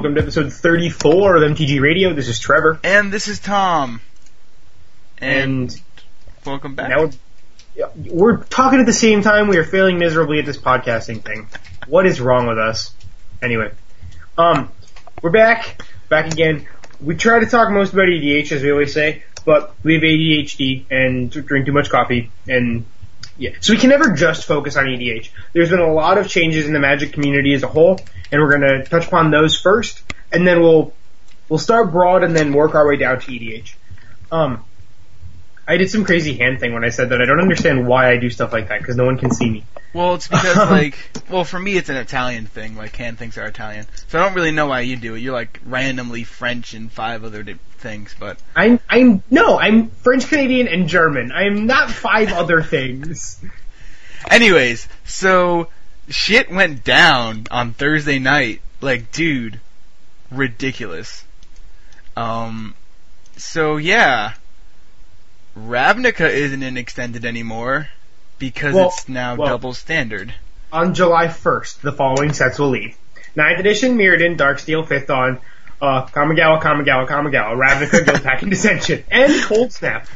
welcome to episode 34 of MTG Radio. This is Trevor. And this is Tom. And, And welcome back. now we're, we're talking at the same time. We are failing miserably at this podcasting thing. What is wrong with us? Anyway, um, we're back, back again. We try to talk most about EDH, as we always say, but we have ADHD and drink too much coffee, and yeah, so we can never just focus on EDH. There's been a lot of changes in the Magic community as a whole, and we're going to touch upon those first, and then we'll we'll start broad and then work our way down to EDH. Um, I did some crazy hand thing when I said that. I don't understand why I do stuff like that because no one can see me. Well, it's because like, well, for me it's an Italian thing. Like, hand things are Italian, so I don't really know why you do it. You're like randomly French and five other di- things, but I'm I'm no, I'm French Canadian and German. I am not five other things. anyways, so shit went down on Thursday night. Like, dude, ridiculous. Um, so yeah, Ravnica isn't in extended anymore because Well- it's now well- double standard. On July 1st, the following sets will leave: Ninth Edition, Mirrodin, Darksteel, Fifth Dawn, uh, Kamigawa, Kamigawa, Kamigawa, Ravnica, Guildpact, and Dissension, and Cold Snap.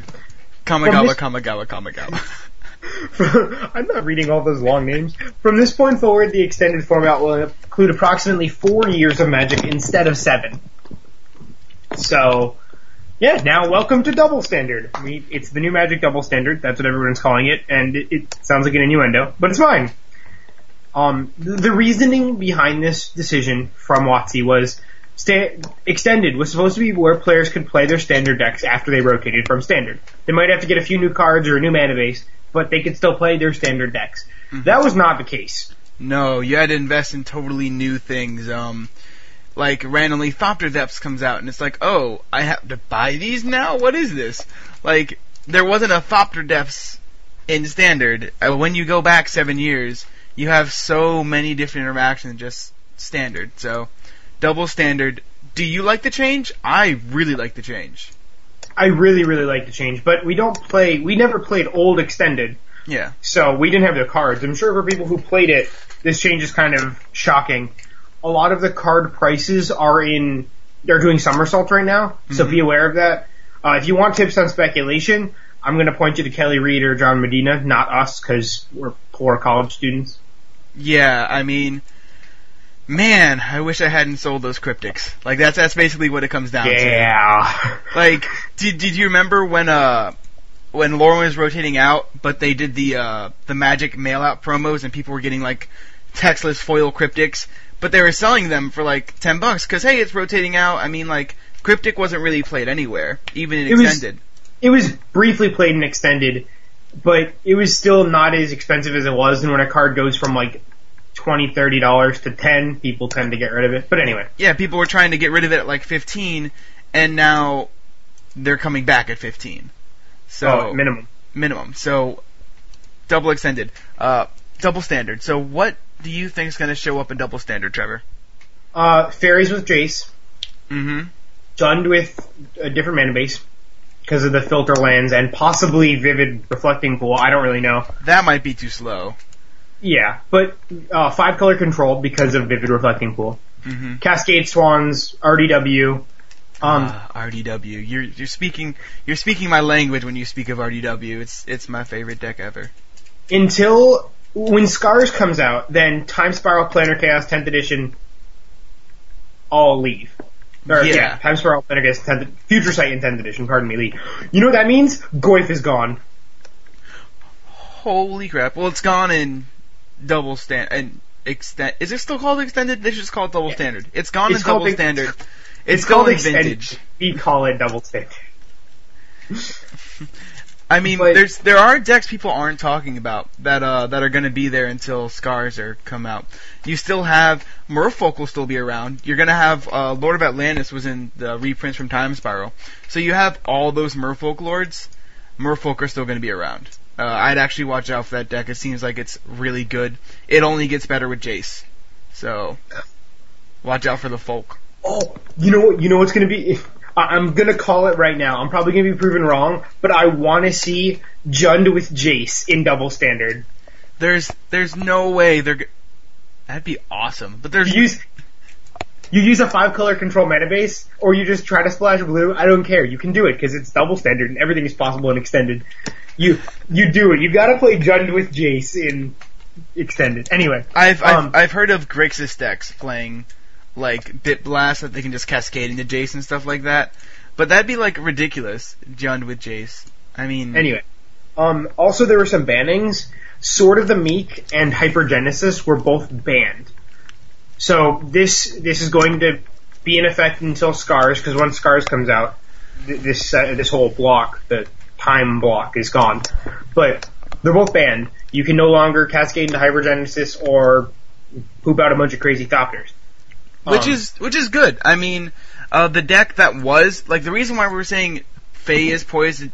Kamigawa, this- Kamigawa, Kamigawa. I'm not reading all those long names. From this point forward, the extended format will include approximately four years of Magic instead of seven. So, yeah, now welcome to Double Standard. We, it's the new Magic Double Standard. That's what everyone's calling it, and it, it sounds like an innuendo, but it's fine. Um, the, the reasoning behind this decision from WotC was sta- extended was supposed to be where players could play their standard decks after they rotated from standard. They might have to get a few new cards or a new mana base, but they could still play their standard decks. That was not the case. No, you had to invest in totally new things. Um, like randomly Thopter Depths comes out and it's like, oh, I have to buy these now? What is this? Like, there wasn't a Thopter Depths in standard. Uh, when you go back seven years, you have so many different interactions just standard. So, double standard. Do you like the change? I really like the change. I really, really like the change, but we don't play, we never played old extended, Yeah. so we didn't have the cards. I'm sure for people who played it, this change is kind of shocking. A lot of the card prices are in, they're doing somersaults right now, so be aware of that. Uh, if you want tips on speculation, I'm going to point you to Kelly Reed or John Medina, not us, because we're poor college students. Yeah, I mean, man, I wish I hadn't sold those cryptics. Like that's that's basically what it comes down to. Yeah. Like, did did you remember when uh when Lorwyn was rotating out, but they did the uh the magic mail out promos and people were getting like textless foil cryptics, but they were selling them for like ten bucks because hey, it's rotating out. I mean, like cryptic wasn't really played anywhere, even in It was- extended. it was briefly played in extended, but it was still not as expensive as it was. And when a card goes from like twenty, thirty dollars to ten, people tend to get rid of it. But anyway, yeah, people were trying to get rid of it at like fifteen, and now they're coming back at fifteen. So oh, minimum. minimum. So double extended, uh, double standard. So what do you think is going to show up in double standard, Trevor? Uh, fairies with Jace, Mm-hmm. Jund with a different mana base because of the filter lands and possibly vivid reflecting pool. I don't really know. That might be too slow. Yeah, but uh, five color control because of vivid reflecting pool. Mm-hmm. Cascade Swans, RDW. Um, uh, RDW. You're you're speaking you're speaking my language when you speak of RDW. It's it's my favorite deck ever. until when Scars comes out, then Time Spiral, Planar Chaos, 10th edition, all leave. Or, Yeah. yeah. Time Spiral, Planar Chaos, 10th, Future Sight in 10th edition, pardon me, leave. You know what that means? Goyf is gone. Holy crap! Well, it's gone in double stand and extend. Is it still called extended? They should just call it double Yeah. standard. It's gone It's in called double ex- standard. It's, It's, called vintage. We call it double standard. I mean, But- there's there are decks people aren't talking about that uh that are going to be there until Scars are come out. You still have Merfolk will still be around. You're going to have uh, Lord of Atlantis was in the reprints from Time Spiral, so you have all those Merfolk lords. Merfolk are still going to be around. Uh, I'd actually watch out for that deck. It seems like it's really good. It only gets better with Jace, so watch out for the folk. Oh, you know what? You know what's going to be? I- I'm going to call it right now. I'm probably going to be proven wrong, but I want to see Jund with Jace in double standard. There's there's no way they're. G- That'd be awesome, but there's Use you use a five color control mana base, or you just try to splash blue. I don't care. You can do it because it's double standard and everything is possible in extended. You you do it. You gotta play Jund with Jace in extended. Anyway, I've I've, Um, I've heard of Grixis decks playing like Bit Blast that they can just cascade into Jace and stuff like that. But that'd be like ridiculous, Jund with Jace. I mean, Anyway, um, also there were some bannings. Sword of the Meek and Hypergenesis were both banned. So this this is going to be in effect until Scars, because once Scars comes out, th- this uh, this whole block, the time block, is gone. But they're both banned. You can no longer cascade into Hypergenesis or poop out a bunch of crazy Thopters. Which Um, is which is good. I mean, uh, the deck that was like the reason why we were saying Faye is poised to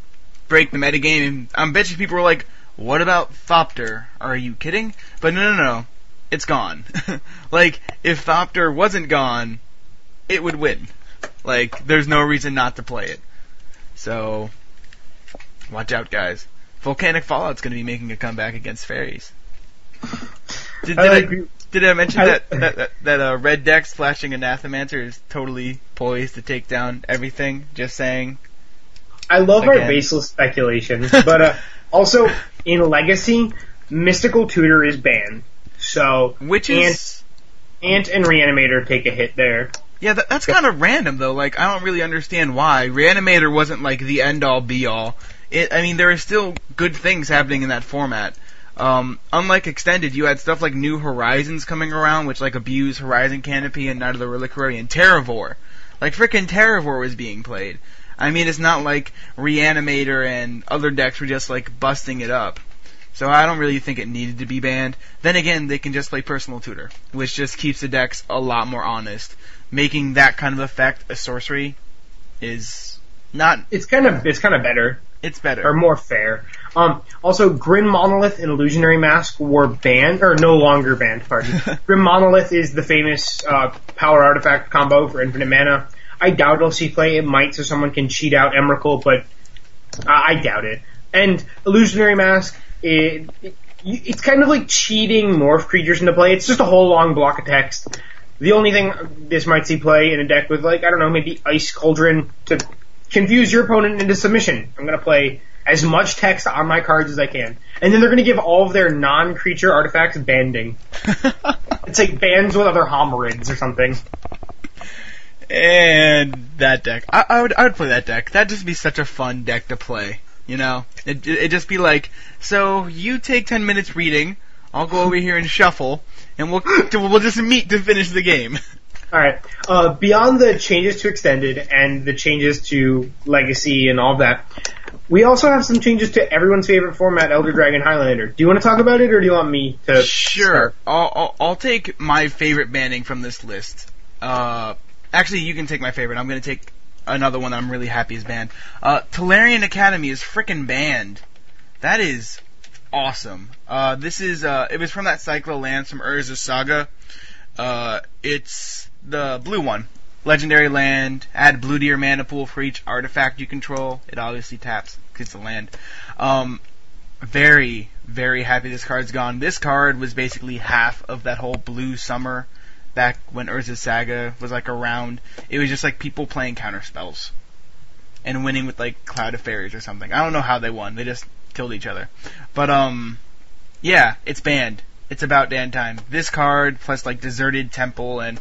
break the metagame. And I'm you people were like, "What about Thopter? Are you kidding?" But no, no, no, it's gone. like if Thopter wasn't gone, it would win. Like there's no reason not to play it. So watch out, guys. Volcanic Fallout's going to be making a comeback against fairies. Did, I did, I, like- did I mention I- that that that, that uh, red deck splashing Anathemancer is totally poised to take down everything? Just saying. I love our baseless speculations, but uh, also in Legacy, Mystical Tutor is banned. So Which is Ant and Reanimator take a hit there. yeah, that, that's kind of random though. Like I don't really understand why Reanimator wasn't like the end all be all. It, I mean, there are still good things happening in that format. Um, unlike extended, you had stuff like New Horizons coming around, which like abuse Horizon Canopy and Knight of the Reliquary and Terravore. Like frickin' Terravore was being played. I mean, it's not like Reanimator and other decks were just like busting it up. So I don't really think it needed to be banned. Then again, they can just play Personal Tutor, which just keeps the decks a lot more honest. Making that kind of effect a sorcery is not. It's kind of it's kind of better It's better. or more fair. Um, also, Grim Monolith and Illusionary Mask were banned or no longer banned. Pardon. Grim Monolith is the famous uh, power artifact combo for infinite mana. I doubt it'll see play. It might, so someone can cheat out Emrakul, but I I doubt it. And Illusionary Mask, it, it, it's kind of like cheating morph creatures into play. It's just a whole long block of text. The only thing this might see play in a deck with, like, I don't know, maybe Ice Cauldron to confuse your opponent into submission. I'm gonna play as much text on my cards as I can. And then they're gonna give all of their non-creature artifacts banding. It's like bands with other homarids or something. and that deck, I, I would I would play that deck. That'd just be such a fun deck to play. You know, it it just be like, so you take ten minutes reading, I'll go over here and shuffle, and we'll we'll just meet to finish the game. Alright, uh, beyond the changes to Extended and the changes to Legacy and all that, we also have some changes to everyone's favorite format, Elder Dragon Highlander. Do you want to talk about it, or do you want me to? Sure. I'll, I'll, I'll take my favorite banning from this list. Uh, actually, you can take my favorite. I'm going to take another one that I'm really happy is banned. Uh, Tolarian Academy is frickin' banned. That is awesome. Uh, this is, uh, it was from that Cyclo Lands from Urza's Saga. Uh, it's the blue one. Legendary land, add blue to your mana pool for each artifact you control. It obviously taps, 'cause it's a land. Um, very, very happy this card's gone. This card was basically half of that whole blue summer back when Urza's Saga was like around. It was just like people playing counter spells and winning with like Cloud of Faeries or something. I don't know how they won. They just killed each other. But um yeah, it's banned. It's about damn time. This card plus like Deserted Temple and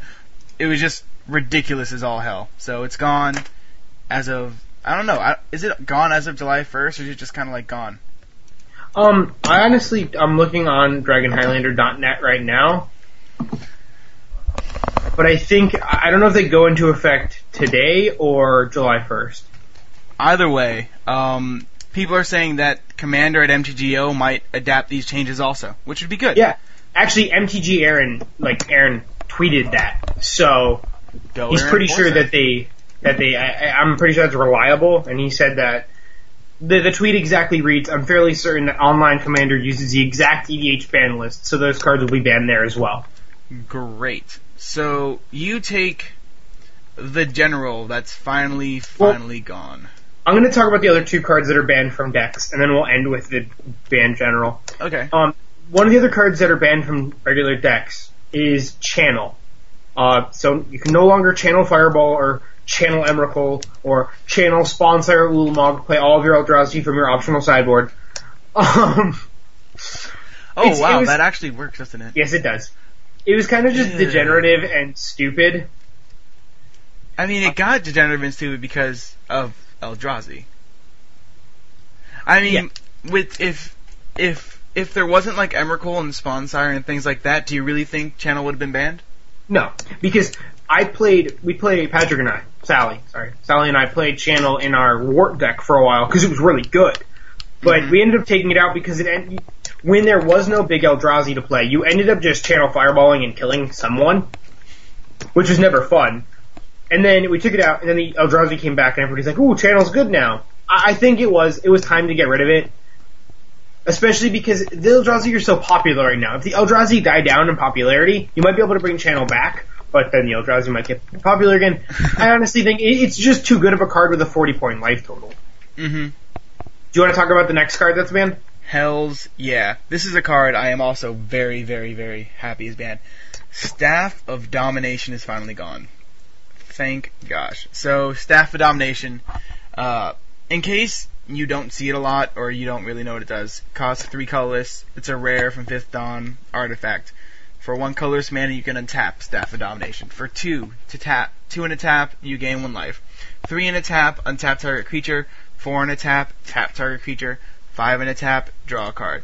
it was just ridiculous as all hell. So it's gone as of I don't know. I, is it gone as of July 1st or is it just kind of like gone? Um, I honestly, I'm looking on DragonHighlander.net right now, but I think I don't know if they go into effect today or July 1st. Either way, um, people are saying that Commander at MTGO might adapt these changes also, which would be good. Yeah, actually, MTG Aaron, like Aaron, tweeted that, so Go he's pretty sure that they that they. I, I'm pretty sure that's reliable, and he said that. The, the tweet exactly reads, I'm fairly certain that Online Commander uses the exact EDH ban list, so those cards will be banned there as well. Great. So you take the general that's finally, Well- finally gone. I'm going to talk about the other two cards that are banned from decks, and then we'll end with the ban general. Okay. Um, one of the other cards that are banned from regular decks is Channel. Uh, so you can no longer channel Fireball or channel Emrakul or channel Spawnsire Ulamog, play all of your Eldrazi from your optional sideboard. Um, Oh wow, was- that actually works, doesn't it? yes, it does. It was kind of just degenerative and stupid. I mean, it got degenerative and stupid because of Eldrazi. I mean, with if if if there wasn't like Emrakul and Spawnsire and things like that, do you really think Channel would have been banned? No, because I played, we played, Patrick and I, Sally, sorry, Sally and I played Channel in our Wart deck for a while because it was really good. But Mhm. we ended up taking it out because it en- when there was no big Eldrazi to play, you ended up just channel fireballing and killing someone, which was never fun. And then we took it out, and then the Eldrazi came back, and everybody's like, "Ooh, channel's good now." I, I think it was it was time to get rid of it, especially because the Eldrazi are so popular right now. If the Eldrazi die down in popularity, you might be able to bring channel back, but then the Eldrazi might get popular again. I honestly think it's just too good of a card with a forty point life total. Mm-hmm. Do you want to talk about the next card that's banned? Hells yeah. This is a card I am also very, very, very happy is banned. Staff of Domination is finally gone. Thank gosh. So, Staff of Domination, uh, in case you don't see it a lot or you don't really know what it does, costs three colorless. It's a rare from Fifth Dawn artifact. For one colorless mana, you can untap Staff of Domination. For two, to tap, two in a tap, you gain one life. Three in a tap, untap target creature. Four in a tap, tap target creature. Five in a tap, draw a card.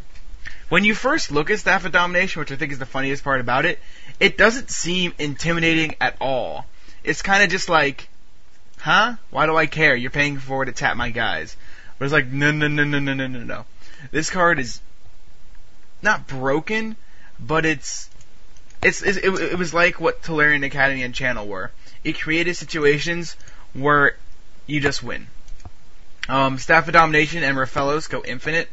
When you first look at Staff of Domination, which I think is the funniest part about it, it doesn't seem intimidating at all. It's kind of just like, huh? Why do I care? You're paying for it to tap my guys. But it's like, no, no, no, no, no, no, no, no. This card is not broken, but it's it's, it's it, it was like what Tolarian Academy and Channel were. It created situations where you just win. Um, Staff of Domination and Rofellos go infinite,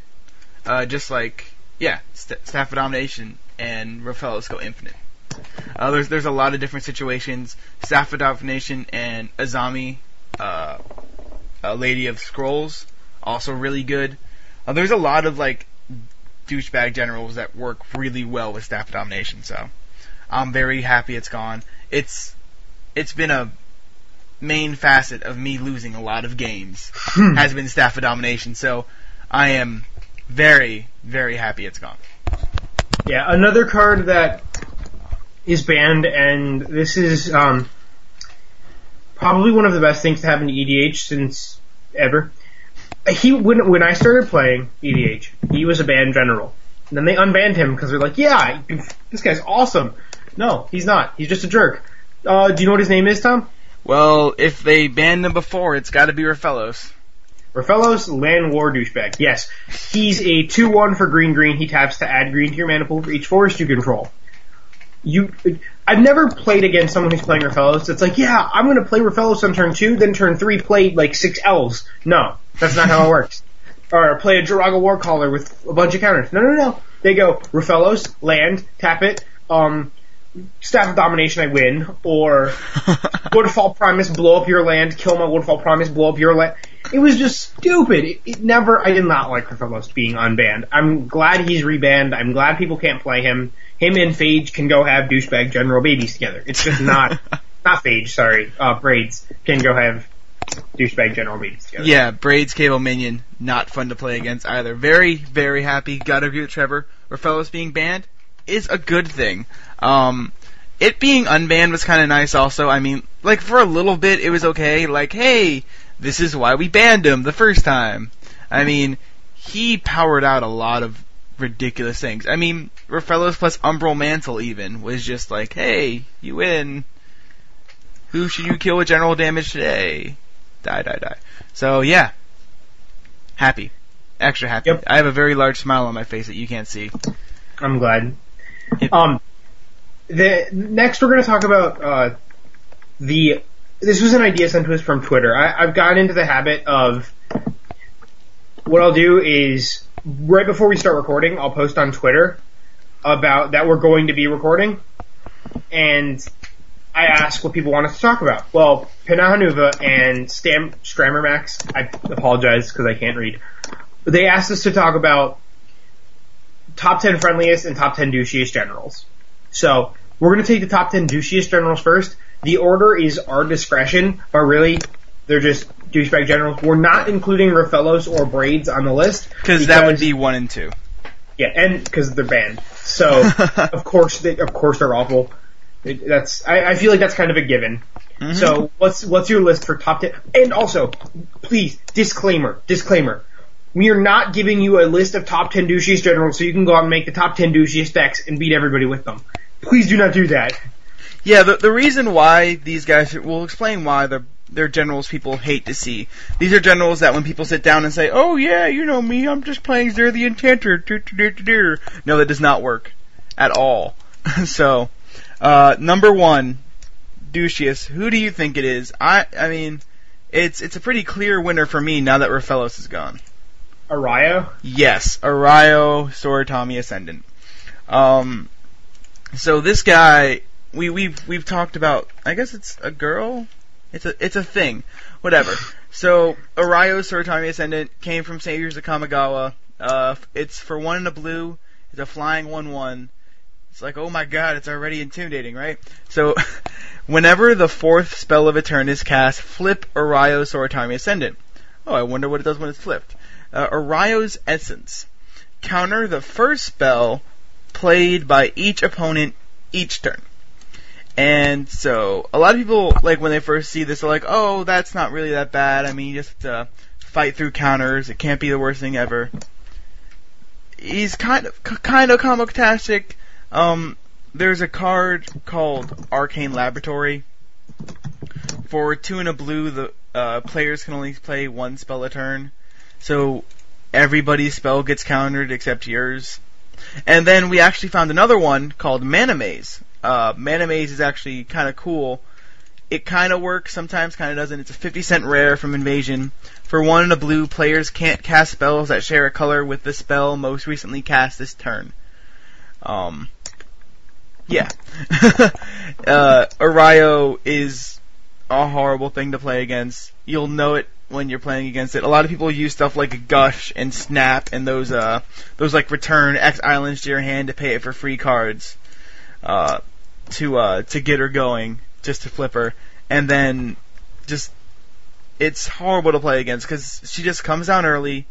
uh, just like yeah, St- Staff of Domination and Rofellos go infinite. Uh, there's there's a lot of different situations. Staff of Domination and Azami, uh, Lady of Scrolls, also really good. Uh, there's a lot of like douchebag generals that work really well with Staff of Domination. So I'm very happy it's gone. It's it's been a main facet of me losing a lot of games has been Staff of Domination. So I am very very happy it's gone. Yeah, another card that is banned, and this is um, probably one of the best things to happen to EDH since ever. He when when I started playing EDH, he was a banned general. And then they unbanned him because they're like, yeah, this guy's awesome. No, he's not. He's just a jerk. Uh, do you know what his name is, Tom? Well, if they banned him before, it's got to be Rofellos. Rofellos Land War Douchebag. Yes. He's a 2-1 for green green. He taps to add green to your mana pool for each forest you control. You, I've never played against someone who's playing Rofellos It's like, yeah, I'm gonna play Rofellos on turn 2, then turn 3 play like 6 elves. No. That's not how it works. Or play a Joraga Warcaller with a bunch of counters. No, no, no. They go, Rofellos, land, tap it, um, Staff of Domination, I win, or Woodfall Primus, blow up your land, kill my Woodfall Primus, blow up your land. It was just stupid. It, it never, I did not like Rofellos being unbanned. I'm glad he's rebanned. I'm glad people can't play him. Him and Phage can go have douchebag general babies together. It's just not, not Phage, sorry, uh, Braids can go have douchebag general babies together. Yeah, Braids Cabal Minion, not fun to play against either. Very, very happy. Gotta agree with Trevor. Rofellos being banned is a good thing. Um, it being unbanned was kind of nice also. I mean, like for a little bit it was okay. Like, hey, this is why we banned him the first time. I mean, he powered out a lot of ridiculous things. I mean, Rofellos plus Umbral Mantle even was just like, hey, you win. Who should you kill with general damage today? Die, die, die. So yeah, happy, extra happy. Yep. I have a very large smile on my face that you can't see. I'm glad. Yep. Um, the next we're going to talk about uh, the. This was an idea sent to us from Twitter. I, I've gotten into the habit of what I'll do is right before we start recording, I'll post on Twitter about that we're going to be recording, and I ask what people want us to talk about. Well, Pinahanuva and Stam Strammermax, I apologize because I can't read. They asked us to talk about top 10 friendliest and top 10 douchiest generals. So, we're going to take the top 10 douchiest generals first. The order is our discretion, but really, they're just douchebag generals. We're not including Rofellos or Braids on the list. Cause that would be one and two. Yeah, and because they're banned. So, of course, they, of course they're awful. It, that's, I, I feel like that's kind of a given. Mhm. So, what's, what's your list for top 10? And also, please, disclaimer, disclaimer. We are not giving you a list of top 10 douchiest generals so you can go out and make the top 10 douchiest decks and beat everybody with them. Please do not do that. Yeah, the the reason why these guys we'll explain why they're they're generals people hate to see. These are generals that when people sit down and say, "Oh yeah, you know me, I'm just playing Zur the Enchanter," do, do, do, do, do. no, that does not work at all. so, uh, number one, Ducius. Who do you think it is? I I mean, it's it's a pretty clear winner for me now that Rofellos is gone. Araya? Yes, Erayo Soratami Ascendant. Um, so this guy, we we've we've talked about. I guess it's a girl. It's a it's a thing. Whatever. So Erayo Soratami Ascendant came from Saviors of Kamigawa. Uh, it's for one in a blue. It's a flying one one. It's like, oh my god, it's already intimidating, right? So, whenever the fourth spell of a turn is cast, flip Erayo Soratami Ascendant. Oh, I wonder what it does when it's flipped. Uh, Erayo's Essence. Counter the first spell played by each opponent each turn. And so, a lot of people, like, when they first see this, are like, oh, that's not really that bad. I mean, you just to fight through counters. It can't be the worst thing ever. He's kind of, kind of comic-tastic. Um, there's a card called Arcane Laboratory. For two and a blue, the uh, players can only play one spell a turn. So everybody's spell gets countered except yours. And then we actually found another one called Mana Maze. Uh, Mana Maze is actually kind of cool. It kind of works, sometimes kind of doesn't. It's a 50 cent rare from Invasion. For one and a blue, players can't cast spells that share a color with the spell most recently cast this turn. Um, yeah. uh, Erayo is a horrible thing to play against. You'll know it when you're playing against it. A lot of people use stuff like Gush and Snap and those uh those like return X islands to your hand to pay it for free cards. Uh to uh to get her going, just to flip her. And then just it's horrible to play against because she just comes down early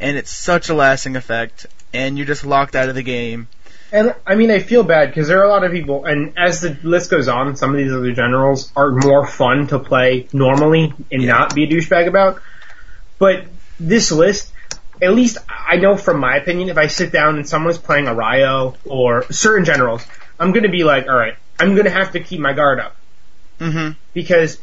and it's such a lasting effect and you're just locked out of the game. And I mean, I feel bad because there are a lot of people, and as the list goes on, some of these other generals are more fun to play normally and Yeah. not be a douchebag about. But this list, at least I know from my opinion, if I sit down and someone's playing a Ryo or certain generals, I'm going to be like, all right, I'm going to have to keep my guard up hmm because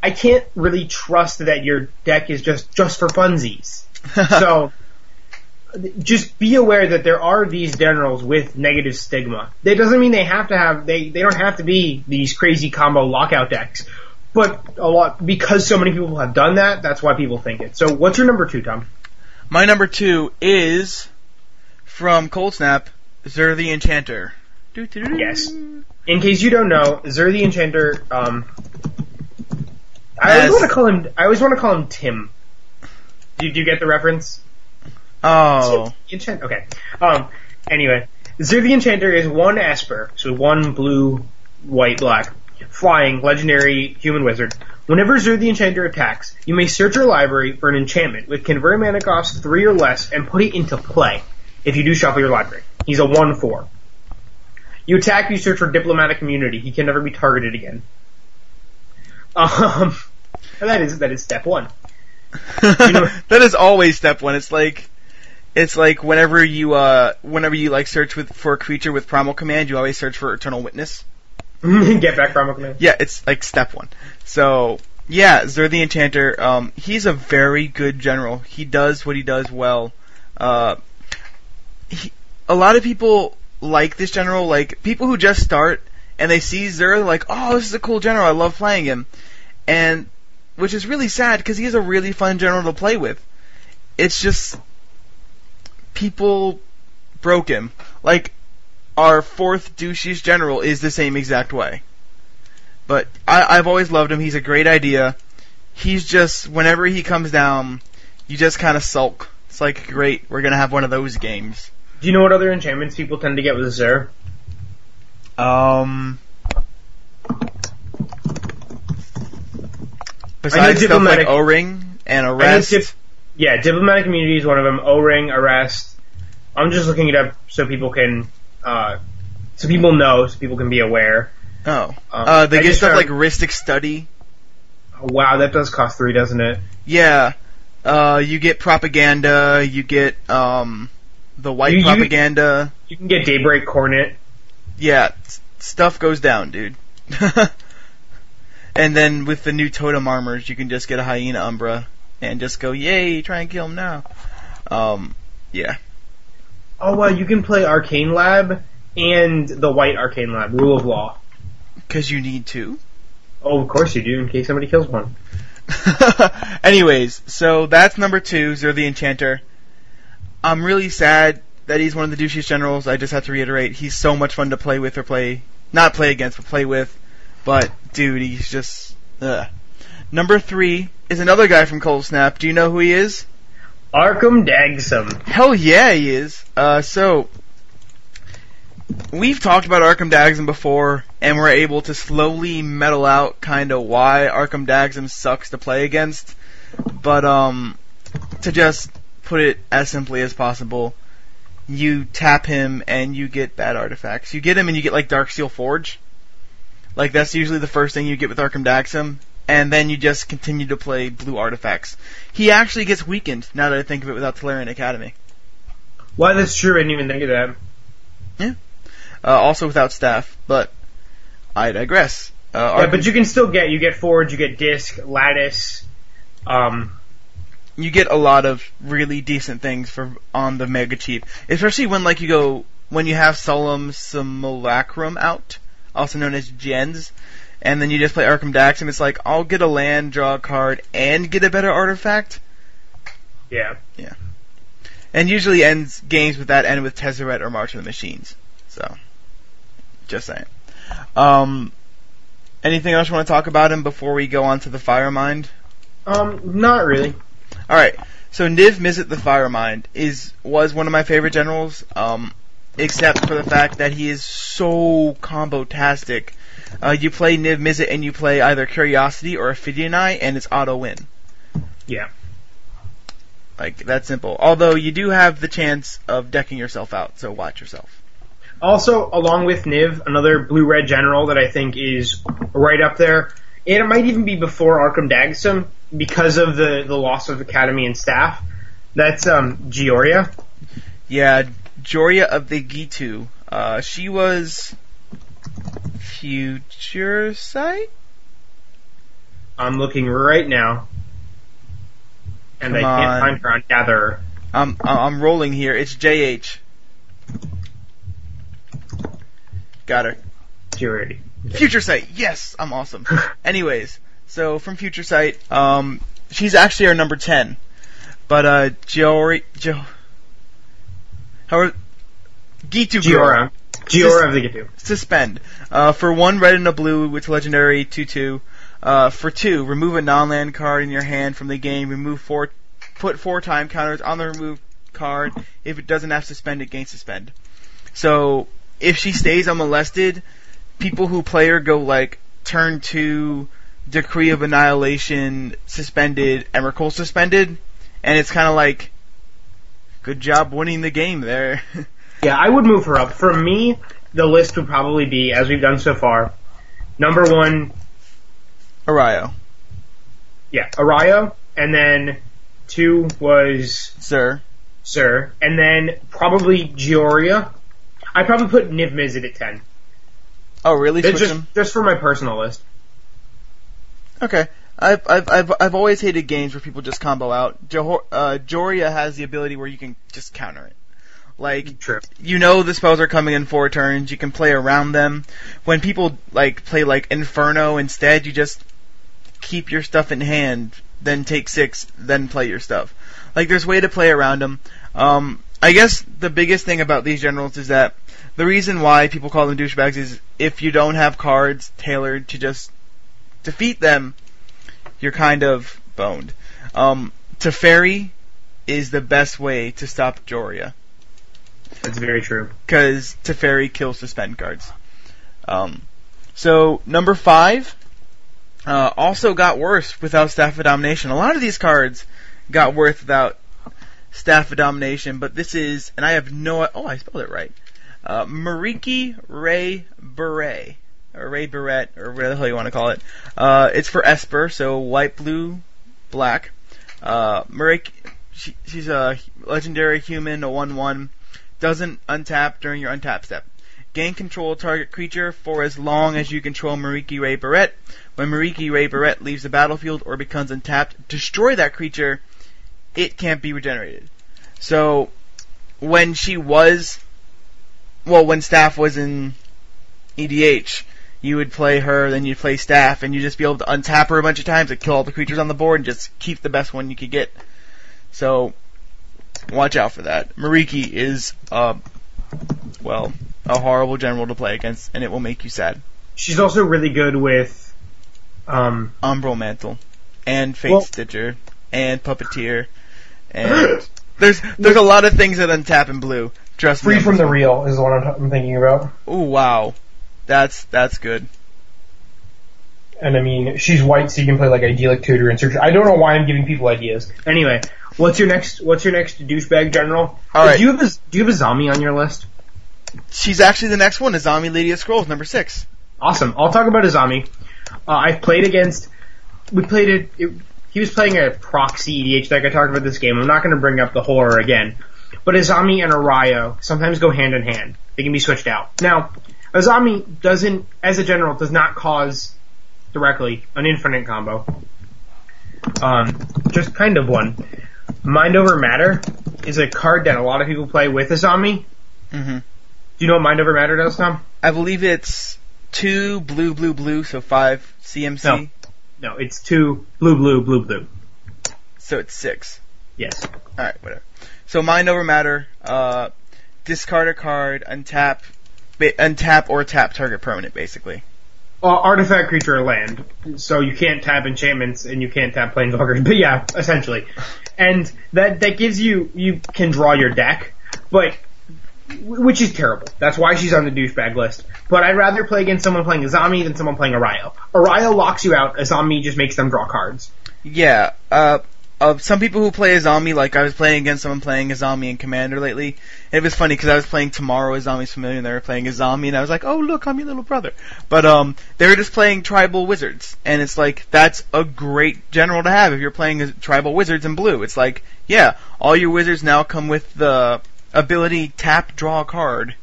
I can't really trust that your deck is just just for funsies. so just be aware that there are these generals with negative stigma. That doesn't mean they have to have they they don't have to be these crazy combo lockout decks. But a lot because so many people have done that, that's why people think it. So what's your number two, Tom? My number two is from Cold Snap, Zur the Enchanter. Yes. In case you don't know, Zur the Enchanter, um I always want to call him I always want to call him Tim. Do, do you get the reference? Oh. Enchant. Okay. Um. Anyway, Zur the Enchanter is one Esper, so one blue, white, black, flying legendary human wizard. Whenever Zur the Enchanter attacks, you may search your library for an enchantment with convert mana cost three or less and put it into play. If you do shuffle your library, he's a one four. You attack, you search for diplomatic immunity. He can never be targeted again. Um. that is that is step one. know- that is always step one. It's like it's like whenever you uh whenever you like search with for a creature with primal command, you always search for eternal witness. Get back from command. Yeah, it's like step one. So yeah, Zur the Enchanter, um, he's a very good general. He does what he does well. Uh, he, a lot of people like this general, like people who just start and they see Zur, they're like, oh, this is a cool general. I love playing him, and which is really sad because he he's a really fun general to play with. It's just people broke him. Like our fourth douchiest general is the same exact way. But I, I've always loved him. He's a great idea. He's just whenever he comes down, you just kind of sulk. It's like great, we're gonna have one of those games. Do you know what other enchantments people tend to get with Zur? Um. Besides stuff like O-ring and I know arrest. dip- yeah, diplomatic immunity is one of them. O-ring, arrest. I'm just looking it up so people can, uh, so people know, so people can be aware. oh, Um, uh, they I get stuff like Rhystic Study. Oh, wow, that does cost three, doesn't it? Yeah. Uh, you get propaganda. You get um, the white You- you- propaganda. You can get Daybreak Coronet. Yeah, stuff goes down, dude. and then with the new totem armors, you can just get a hyena umbra and just go, yay, try and kill him now. Um, yeah. Oh, well, you can play Arcane Lab and the White Arcane Lab, Rule of Law. Because you need to. Oh, of course you do, in case somebody kills one. Anyways, so that's number two, Zur the Enchanter. I'm really sad that he's one of the douchiest generals. I just have to reiterate, he's so much fun to play with or play, not play against, but play with. But, dude, he's just, ugh. Number three is another guy from Cold Snap. Do you know who he is? Arcum Dagsson. Hell yeah, he is. Uh, so we've talked about Arcum Dagsson before, and we're able to slowly metal out kind of why Arcum Dagsson sucks to play against. But um, to just put it as simply as possible, you tap him and you get bad artifacts. You get him and you get like Darksteel Forge. Like that's usually the first thing you get with Arcum Dagsson. And then you just continue to play blue artifacts. He actually gets weakened now that I think of it without Tolarian Academy. Why, that's true, I didn't even think of that. Yeah. Uh, also without staff, but I digress. Uh, Yeah, but you can still get, you get Forge, you get Disc, Lattice, um, you get a lot of really decent things for on the mega cheap, especially when like you go when you have Solemn Simulacrum out, also known as Jens, and then you just play Arcum Dax, and It's like I'll get a land, draw a card, and get a better artifact, yeah. Yeah. And usually ends games with that end with Tezzeret or March of the Machines. So, just saying. Um, anything else you want to talk about him before we go on to the Fire Mind? Um, not really. All right. So Niv Mizzet the Firemind is was one of my favorite generals, um, except for the fact that he is so combo tastic. Uh, you play Niv Mizzet and you play either Curiosity or Ophidian Eye, and it's auto win. Yeah. Like that simple. Although you do have the chance of decking yourself out, so watch yourself. Also, along with Niv, another blue-red general that I think is right up there, and it might even be before Arcum Dagsson because of the, the loss of Academy and staff. That's um, Jhoira. Yeah, Jhoira of the Ghitu. Uh, she was Future Sight. I'm looking right now, and I Come can't on. find her on Gatherer. I'm I'm rolling here. It's JH. Got her. Jhoira. Future Sight. Yes, I'm awesome. Anyways, so from Future Sight, um, she's actually our number ten, but uh, Jory, Jo, how Ghitu girl, Jhoira of the Ghitu. suspend. Uh, for one red and a blue with legendary two two. Uh, for two, remove a non-land card in your hand from the game. Remove four, put four time counters on the removed card. If it doesn't have suspend, it gains suspend. So if she stays unmolested, people who play her go like turn two, decree of annihilation suspended, Emrakul suspended, and it's kind of like, good job winning the game there. Yeah, I would move her up. For me, the list would probably be, as we've done so far, number one, Erayo, yeah, Erayo, and then two was sir. Sir, and then probably Jhoira. I'd probably put Niv Mizzet at 10. Oh, really? Switch just, them? just for my personal list. Okay. I've, I've, I've, I've always hated games where people just combo out. Johor, uh, Jhoira has the ability where you can just counter it. Like, True. you know the spells are coming in four turns, you can play around them. When people, like, play, like, Inferno instead, you just keep your stuff in hand, then take six, then play your stuff. Like, there's way to play around them. Um, I guess the biggest thing about these generals is that the reason why people call them douchebags is if you don't have cards tailored to just defeat them, you're kind of boned. Um, Teferi is the best way to stop Jhoira That's very true. because Teferi kills suspend cards. Um, so number five uh, also got worse without Staff of Domination. A lot of these cards got worse without Staff of Domination, but this is, and I have no, oh, I spelled it right. Uh, Merieke Ray Beret, or Ray Barrett, or whatever the hell you want to call it. Uh, it's for Esper, so white, blue, black. Uh, Merieke, she, she's a legendary human, a 1-1. Doesn't untap during your untap step. Gain control target creature for as long as you control Merieke Ray Barrett. When Merieke Ray Barrett leaves the battlefield or becomes untapped, destroy that creature. It can't be regenerated. So, when she was, well, when Staff was in EDH, you would play her, then you'd play Staff, and you'd just be able to untap her a bunch of times and kill all the creatures on the board and just keep the best one you could get. So, watch out for that. Merieke is, uh, well, a horrible general to play against, and it will make you sad. She's also really good with, um, Umbral Mantle, and Fate Well- Stitcher, and Puppeteer, and there's there's a lot of things that untap in blue. Trust me. Free from the. Real is the one I'm, I'm thinking about. Ooh, wow, that's that's good. And I mean, she's white, so you can play like Idyllic Tutor and Search. I don't know why I'm giving people ideas. Anyway, what's your next? What's your next douchebag general? All right. Do you have a Do you have Azami on your list? She's actually the next one, Azami Lady of Scrolls, number six. Awesome. I'll talk about Azami. Uh, I've played against. We played it, it. He was playing a proxy EDH deck. I talked about this game. I'm not going to bring up the horror again. But a Azami and Erayo sometimes go hand in hand. They can be switched out. Now, Azami doesn't, as a general, does not cause directly an infinite combo. Um, just kind of one. Mind over Matter is a card that a lot of people play with Azami. Mm-hmm. Do you know what Mind over Matter does, Tom? I believe it's two blue, blue, blue, so five CMC. No. No, it's two blue, blue, blue, blue. So it's six. Yes. All right, whatever. So mind over matter. Uh, discard a card, untap, ba- untap or tap target permanent, basically. Artifact, creature, land. So you can't tap enchantments and you can't tap planeswalkers. But yeah, essentially. And that that gives you you can draw your deck, but which is terrible. That's why she's on the douchebag list. But I'd rather play against someone playing Azami than someone playing Erayo. Erayo locks you out. Azami just makes them draw cards. Yeah. Uh, uh, some people who play Azami. like I was playing against someone playing Azami and Commander lately. And it was funny because I was playing Tomorrow Azami's Familiar and they were playing Azami, and I was like, oh look, I'm your little brother. But um, they were just playing Tribal Wizards. And it's like, that's a great general to have if you're playing as Tribal Wizards in blue. It's like, yeah, all your wizards now come with the ability tap draw a card.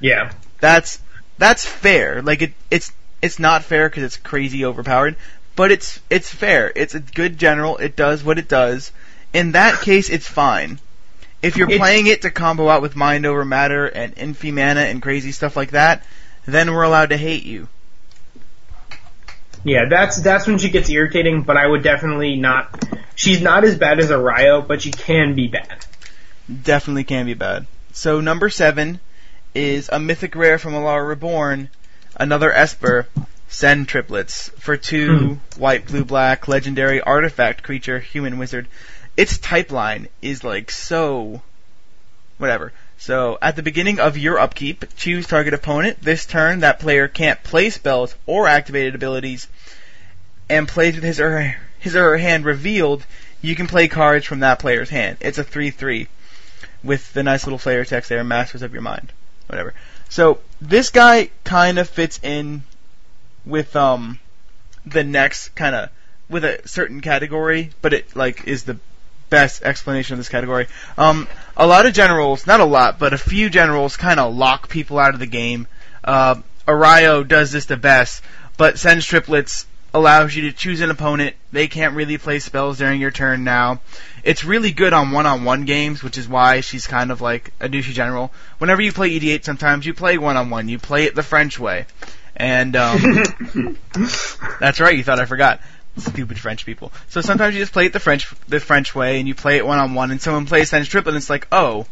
Yeah. That's that's fair. Like it, it's it's not fair because it's crazy overpowered, but it's it's fair. It's a good general. It does what it does. In that case, it's fine. If you're playing it to combo out with mind over matter and infi mana and crazy stuff like that, then we're allowed to hate you. Yeah, that's that's when she gets irritating, but I would definitely not she's not as bad as Erayo, but she can be bad. Definitely can be bad. So number seven is a mythic rare from Alara Reborn, another Esper, Sen triplets for two hmm. white, blue, black, legendary artifact creature, human wizard. Its type line is like so whatever. So at the beginning of your upkeep, choose target opponent. This turn that player can't play spells or activated abilities and plays with his or her, his or her hand revealed, you can play cards from that player's hand. It's a 3-3 with the nice little flavor text there, Masters of Your Mind. Whatever. So this guy kind of fits in with um the next kind of with a certain category, but it like is the best explanation of this category. Um, a lot of generals, not a lot, but a few generals kind of lock people out of the game. Uh, Erayo does this the best, but sends triplets allows you to choose an opponent. They can't really play spells during your turn now. It's really good on one-on-one games, which is why she's kind of like a douchey general. Whenever you play EDH, sometimes you play one-on-one. You play it the French way, and um, that's right. You thought I forgot. Stupid French people. So sometimes you just play it the French the French way, and you play it one-on-one, and someone plays sends triplet, and it's like, oh,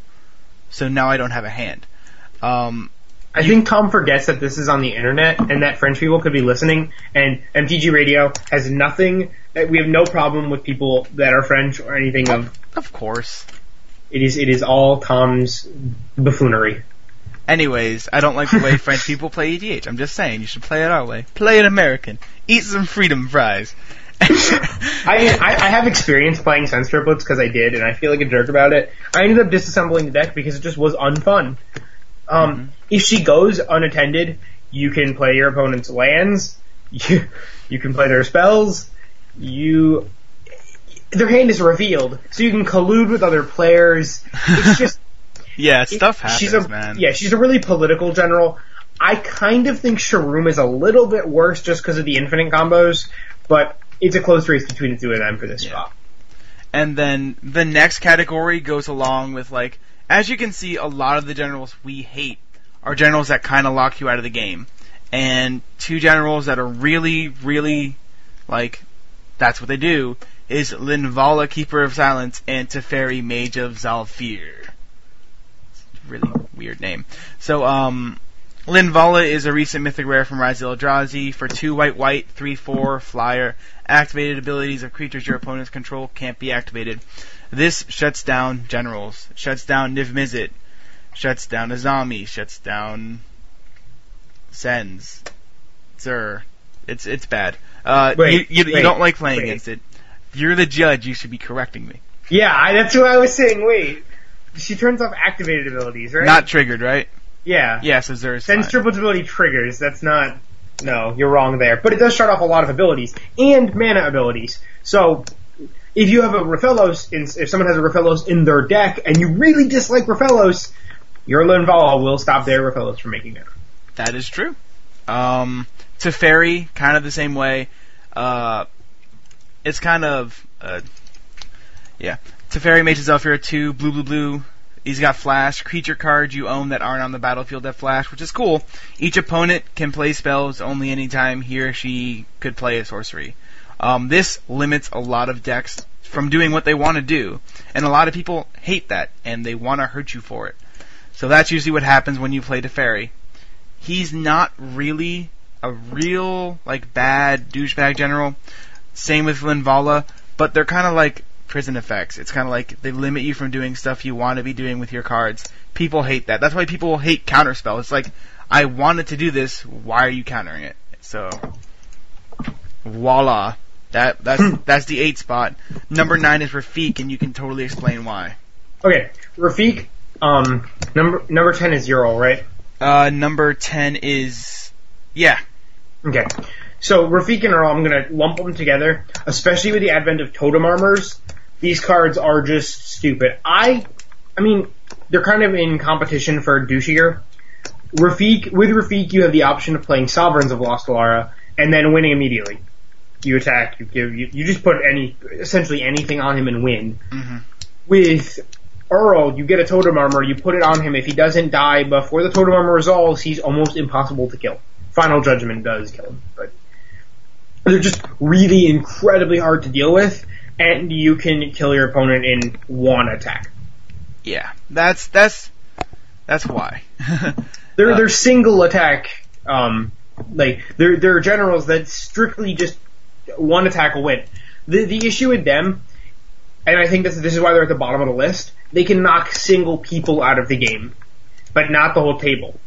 so now I don't have a hand. Um, I think Tom forgets that this is on the internet and that French people could be listening. And MTG Radio has nothing. We have no problem with people that are French or anything of. of course. It is. It is all Tom's buffoonery. Anyways, I don't like the way French people play EDH. I'm just saying, you should play it our way. Play it American. Eat some freedom fries. I, I I have experience playing Sense Triplets because I did, and I feel like a jerk about it. I ended up disassembling the deck because it just was unfun. Um, Mhm. If she goes unattended, you can play your opponent's lands. You you can play their spells. You their hand is revealed, so you can collude with other players. It's just yeah, stuff happens, she's a man. yeah, she's a really political general. I kind of think Sharuum is a little bit worse just because of the infinite combos, but it's a close race between the two of them for this Yeah. spot. And then the next category goes along with like, as you can see, a lot of the generals we hate are generals that kind of lock you out of the game, and two generals that are really, really like, that's what they do is Linvala, Keeper of Silence, and Teferi, Mage of Zhalfir. Really weird name. So, um, Linvala is a recent mythic rare from Rise of Eldrazi for two white white, three four flyer. Activated abilities of creatures your opponents control can't be activated. This shuts down generals, shuts down Niv Mizzet, shuts down Azami, shuts down Sens, Zur. It's it's bad. Uh, Wait, you, you, you don't like playing wait. against it. You're the judge. You should be correcting me. Yeah, I, that's what I was saying. Wait, she turns off activated abilities, right? Not triggered, right? yeah. Yeah, so Zur is Sends fine. triplets ability triggers. That's not. No, you're wrong there. But it does shut off a lot of abilities and mana abilities. So if you have a Rofellos, in, if someone has a Rofellos in their deck and you really dislike Rofellos, your Linvala will stop their Rofellos from making it. That is true. Um, Teferi, kind of the same way. Uh, it's kind of, uh, yeah. Teferi Mage of Zephyr 2, blue, blue, blue. He's got flash. Creature cards you own that aren't on the battlefield that flash, which is cool. Each opponent can play spells only anytime he or she could play a sorcery. Um, this limits a lot of decks from doing what they want to do, and a lot of people hate that, and they want to hurt you for it. So that's usually what happens when you play Teferi he's not really a real like bad douchebag general. Same with Linvala, but they're kind of like prison effects. It's kind of like they limit you from doing stuff you want to be doing with your cards. People hate that. That's why people hate counterspell. It's like I wanted to do this. Why are you countering it? So voila. That that's that's the eight spot. Number nine is Rafiq, and you can totally explain why. Okay, Rafiq. Um, number number ten is Uril, right? Uh, number ten is yeah. Okay. So Rafiq and Uril, I'm gonna lump them together, especially with the advent of totem armors. These cards are just stupid. I, I mean, they're kind of in competition for douchier. Rafiq, with Rafiq, you have the option of playing Sovereigns of Lost Alara and then winning immediately. You attack, you give, you, you just put any, essentially anything on him and win. hmm With Uril, you get a totem armor, you put it on him. If he doesn't die before the totem armor resolves, he's almost impossible to kill. Final Judgment does kill him, but they're just really incredibly hard to deal with, and you can kill your opponent in one attack. Yeah, that's that's that's why. They're Uh, they're single attack, um, like they're they're generals that strictly just one attack will win. The the issue with them, and I think this this is why they're at the bottom of the list. They can knock single people out of the game, but not the whole table.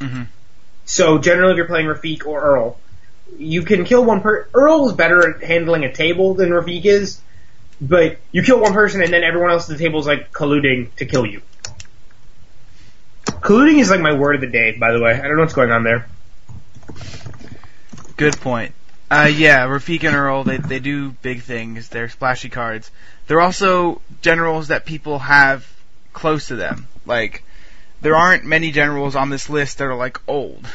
hmm So generally, if you're playing Rafiq or Uril, you can kill one per. Uril is better at handling a table than Rafiq is, but you kill one person and then everyone else at the table is like colluding to kill you. Colluding is like my word of the day, by the way. I don't know what's going on there. Good point. Uh, yeah, Rafiq and Uril, they they do big things. They're splashy cards. They're also generals that people have close to them. Like, there aren't many generals on this list that are like old.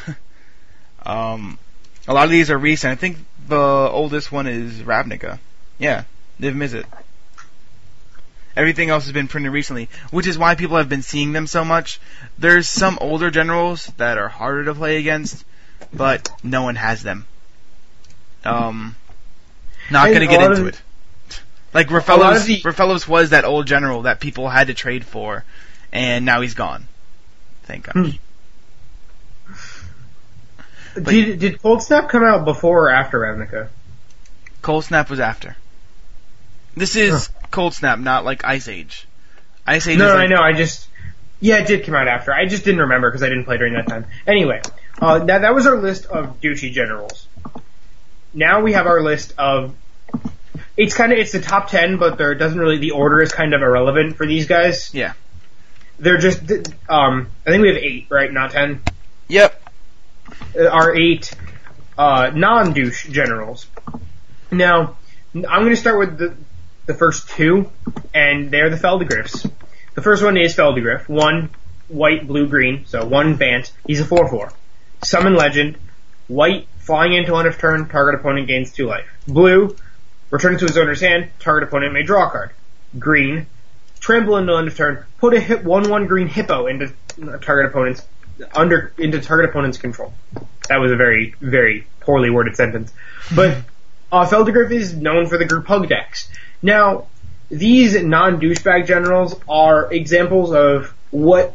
um, a lot of these are recent. I think the oldest one is Ravnica. Yeah, Niv Mizzet. Everything else has been printed recently, which is why people have been seeing them so much. There's some older generals that are harder to play against, but no one has them. Um, not And gonna get into of- it. Like Rofellos, the- Rofellos was that old general that people had to trade for, and now he's gone. Thank gosh. Did did Cold Snap come out before or after Ravnica? Cold Snap was after. This is Cold Snap, not like Ice Age. Ice Age no, like, I know. I just Yeah, it did come out after. I just didn't remember because I didn't play during that time. Anyway, uh, that that was our list of douchey generals. Now we have our list of. It's kind of it's the top ten, but there doesn't really the order is kind of irrelevant for these guys. Yeah. They're just um I think we have eight right, not ten. Yep. Uh, Our eight uh, non douche generals. Now I'm going to start with the the first two, and they're the Phelddagrifs. The first one is Phelddagrif, one white, blue, green, so one Bant. He's a 4-4. Summon Legend, white, flying into end of turn, target opponent gains 2 life. Blue, return to his owner's hand, target opponent may draw a card. Green, trample into end of turn, put a hit 1-1 green hippo into target opponent's, under, into target opponent's control. That was a very, very poorly worded sentence. But, uh, Phelddagrif is known for the group hug decks. Now, these non-douchebag generals are examples of what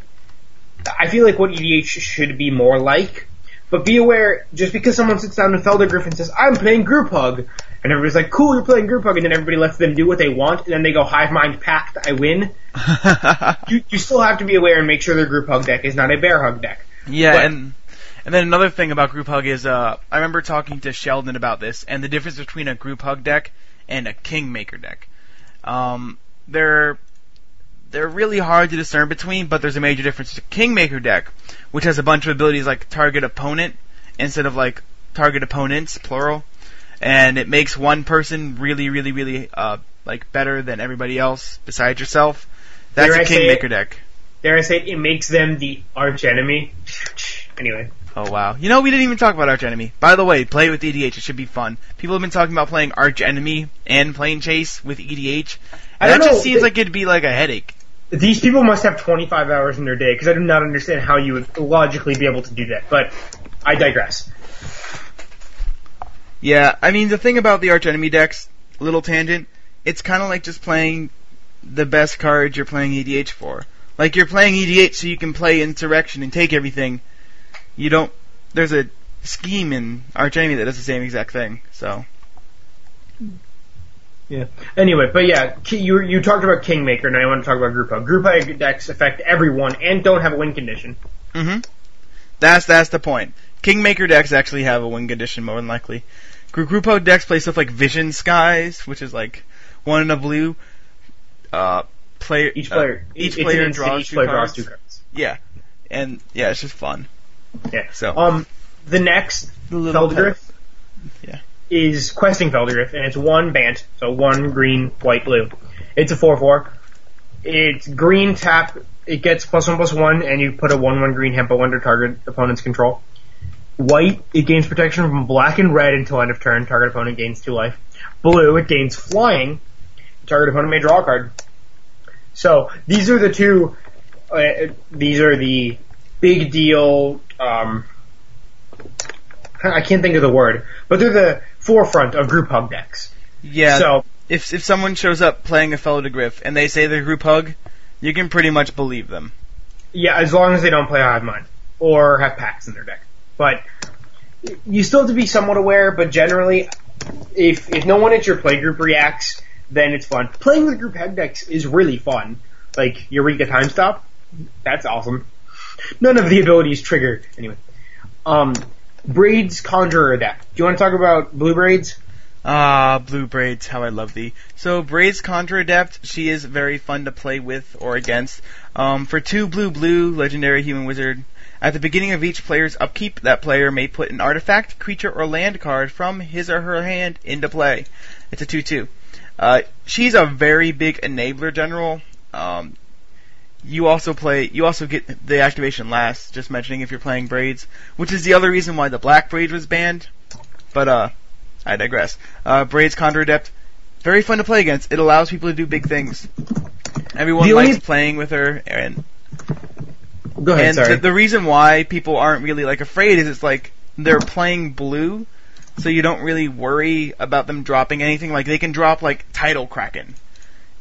I feel like what EDH should be more like. But be aware, just because someone sits down in Phelddagrif and says, I'm playing group hug, and everybody's like, cool, you're playing group hug, and then everybody lets them do what they want, and then they go hive mind pact, I win. You, you still have to be aware and make sure their group hug deck is not a bear hug deck. Yeah, But- and and then another thing about group hug is uh I remember talking to Sheldon about this and the difference between a group hug deck and a kingmaker deck. Um they're they're really hard to discern between, but there's a major difference. The kingmaker deck, which has a bunch of abilities like target opponent instead of like target opponents plural, and it makes one person really really really uh like better than everybody else besides yourself. That's Dare a kingmaker it? deck. Dare I say it, it makes them the arch enemy. anyway. Oh wow! You know we didn't even talk about Arch Enemy. By the way, play with EDH. It should be fun. People have been talking about playing Arch Enemy and Planechase with EDH. I And that just know, seems they- like it'd be like a headache. These people must have 25 hours in their day because I do not understand how you would logically be able to do that. But I digress. Yeah, I mean the thing about the Arch Enemy decks, little tangent, it's kind of like just playing the best cards you're playing EDH for. Like you're playing EDH so you can play Insurrection and take everything. You don't. There's a scheme in Arch Enemy that does the same exact thing. So Yeah. Anyway, but yeah, you you talked about Kingmaker, now I want to talk about. Group Hug decks affect everyone and don't have a win condition. Mm hmm That's that's the point. Kingmaker decks actually have a win condition more than likely. Gru- Grupo decks play stuff like Vision Skeins, which is like one in a blue. Uh, player Each uh, player, each player instant, draws each two player cards. draws two cards. Yeah, and yeah, it's just fun. Yeah. So Um, the next the Yeah. is Questing Phelddagrif, and it's one Bant, so one green, white, blue. It's a 4-4. It's green tap, it gets plus one plus one, and you put a 1-1 green hippo under target opponent's control. White, it gains protection from black and red until end of turn, target opponent gains two life. Blue, it gains flying, target opponent may draw a card. So, these are the two, uh, these are the big deal, um, I can't think of the word, but they're the forefront of group hug decks. Yeah. So if if someone shows up playing a Phelddagrif and they say they're group hug, you can pretty much believe them. yeah, as long as they don't play Hive Mind or have packs in their deck. But you still have to be somewhat aware. But generally, if if no one at your play group reacts, then it's fun. Playing with group hug decks is really fun. Like Eureka Time Stop, that's awesome. None of the abilities trigger anyway. Um, Braids Conjurer deck. Do you want to talk about Blue Braids? Ah, Blue Braids, how I love thee. So, Braids Conjurer Adept, she is very fun to play with or against. Um, for two blue blue, legendary human wizard, at the beginning of each player's upkeep, that player may put an artifact, creature, or land card from his or her hand into play. It's a 2-2. Uh, she's a very big enabler general. Um, you also play, you also get the activation last, just mentioning if you're playing Braids, which is the other reason why the Black Braid was banned. But, uh, I digress. Uh, Braids Conjurer Adept, very fun to play against. It allows people to do big things. Everyone The likes only- playing with her, and Go ahead. and sorry. the, the reason why people aren't really like afraid is it's like they're playing blue, so you don't really worry about them dropping anything. Like they can drop like Tidal Kraken,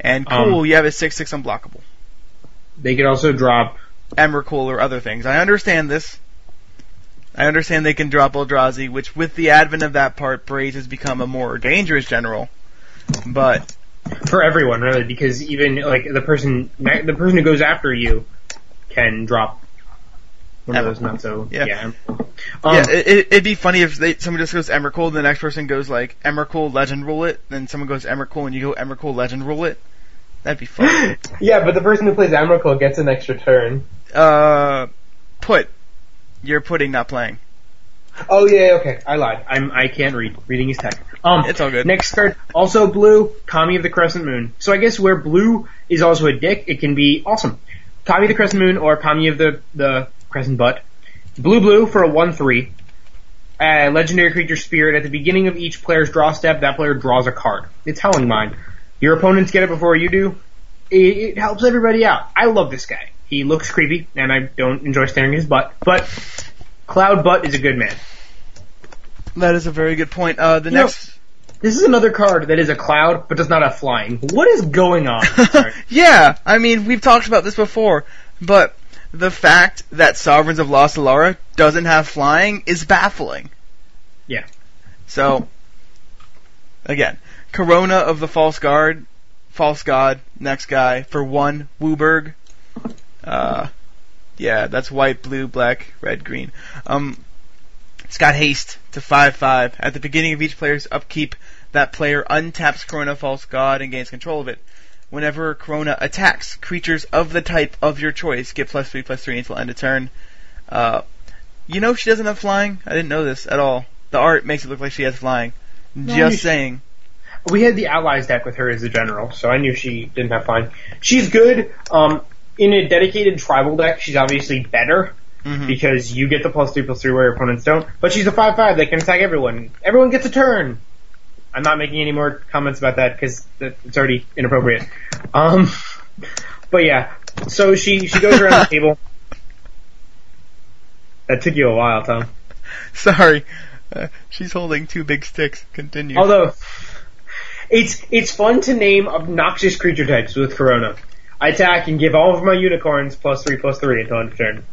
and cool, Um, you have a six six unblockable, they could also drop Emrakul or other things. I understand this. I understand they can drop Eldrazi, which with the advent of that part, Braids has become a more dangerous general. But for everyone really because even like the person the person who goes after you can drop one of those not so Yeah. yeah. Um, yeah, it, it'd be funny if they, someone just goes Emrakul, and the next person goes like Emrakul Legend Rule it, then someone goes Emrakul, and you go Emrakul Legend Rule it. That'd be fun. yeah, but the person who plays Emrakul gets an extra turn. uh, put. You're putting, not playing. Oh yeah, okay, I lied. I'm I can't read. Reading is tech. Um, It's all good. Next card, also blue, Kami of the Crescent Moon. So I guess where blue is also a dick, it can be awesome. Kami the Crescent Moon or Kami of the the Crescent Butt. Blue blue for a one three. Uh, legendary creature spirit. At the beginning of each player's draw step, that player draws a card. It's Howling Mine. Your opponents get it before you do. It, it helps everybody out. I love this guy. He looks creepy, and I don't enjoy staring at his butt. But Cloud Butt is a good man. That is a very good point. Uh, the You know- next. This is another card that is a cloud but does not have flying. What is going on? Yeah, I mean, we've talked about this before, but the fact that Sovereigns of Lost Alara doesn't have flying is baffling. Yeah. So, again, Karona of the False Guard, False God, next guy, for one, WUBRG. Uh, yeah, that's white, blue, black, red, green. Um, it's got haste to 5-5. At the beginning of each player's upkeep, that player untaps Karona False God and gains control of it. Whenever Karona attacks, creatures of the type of your choice get plus 3 plus 3 until end of turn. Uh, you know she doesn't have flying? I didn't know this at all. The art makes it look like she has flying. you Just saying. We had the allies deck with her as a general, so I knew she didn't have flying. She's good. Um, in a dedicated tribal deck, she's obviously better Mhm. because you get the plus three plus three where your opponents don't. But she's a five five that can attack everyone. Everyone gets a turn. I'm not making any more comments about that because it's already inappropriate. Um, but yeah, so she she goes around the table. That took you a while, Tom. Sorry. Uh, she's holding two big sticks. Continue. Although it's it's fun to name obnoxious creature types with Karona. I attack and give all of my unicorns plus three plus three until end of turn.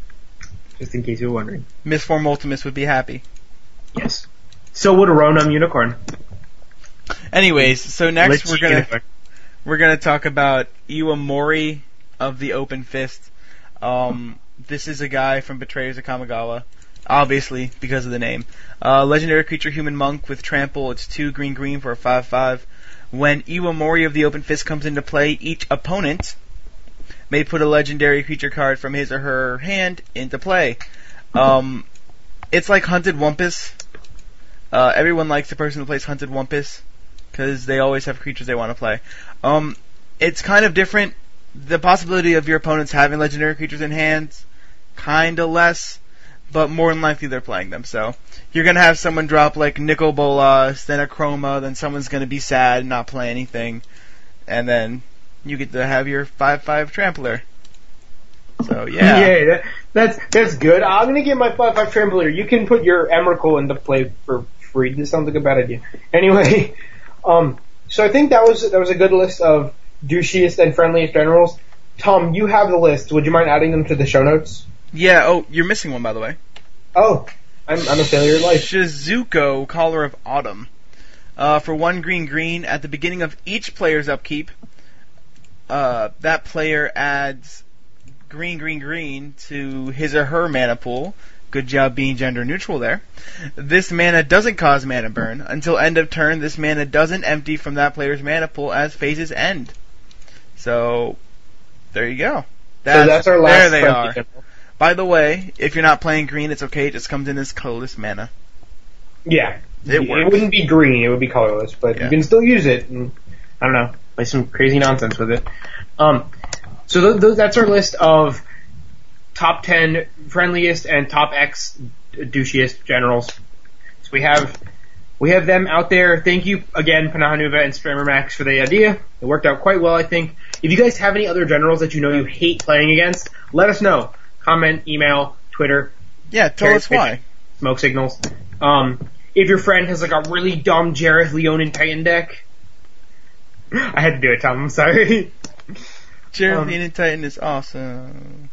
Just in case you were wondering. Mistform Ultimus would be happy. Yes. So would a Ronom unicorn. Anyways, so next Lich we're gonna unicorn. we're gonna talk about Iwamori of the Open Fist. Um, this is a guy from Betrayers of Kamigawa, obviously because of the name. Uh, legendary creature, human monk with trample. It's two green green for a five five. When Iwamori of the Open Fist comes into play, each opponent may put a legendary creature card from his or her hand into play. Um, it's like Hunted Wumpus. Uh, everyone likes the person who plays Hunted Wumpus because they always have creatures they want to play. Um, it's kind of different. The possibility of your opponents having legendary creatures in hand, kind of less, but more than likely they're playing them. So you're gonna have someone drop like Nicol Bolas, then Akroma, then someone's gonna be sad and not play anything, and then you get to have your five five trampler. So yeah, yeah, that, that's that's good. I'm gonna get my five five trampler. You can put your Emrakul into play for free. This sounds like a bad idea. Anyway, um, so I think that was that was a good list of douchiest and friendliest generals. Tom, you have the list. Would you mind adding them to the show notes? yeah. Oh, you're missing one by the way. Oh, I'm I'm a failure in life. Shizuko, Caller of Autumn. Uh, for one green green, at the beginning of each player's upkeep, uh, that player adds green green green to his or her mana pool. Good job being gender neutral there. This mana doesn't cause mana burn. Until end of turn, this mana doesn't empty from that player's mana pool as phases end. So, there you go. so that's our last There they are. general. By the way, if you're not playing green, it's okay. It just comes in as colorless mana. Yeah, It it wouldn't be green; it would be colorless, but Yeah. you can still use it. And, I don't know, play some crazy nonsense with it. Um, so th- th- that's our list of top ten friendliest and top X douchiest generals. So we have we have them out there. Thank you again, Panahinuva and Strammermax, for the idea. It worked out quite well, I think. If you guys have any other generals that you know you hate playing against, let us know. Comment, email, Twitter, Yeah, tell us why. smoke signals. Um, if your friend has like a really dumb Jareth Leonin Titan deck, I had to do it, Tom. I'm sorry. Jared Um, um, Titan is awesome.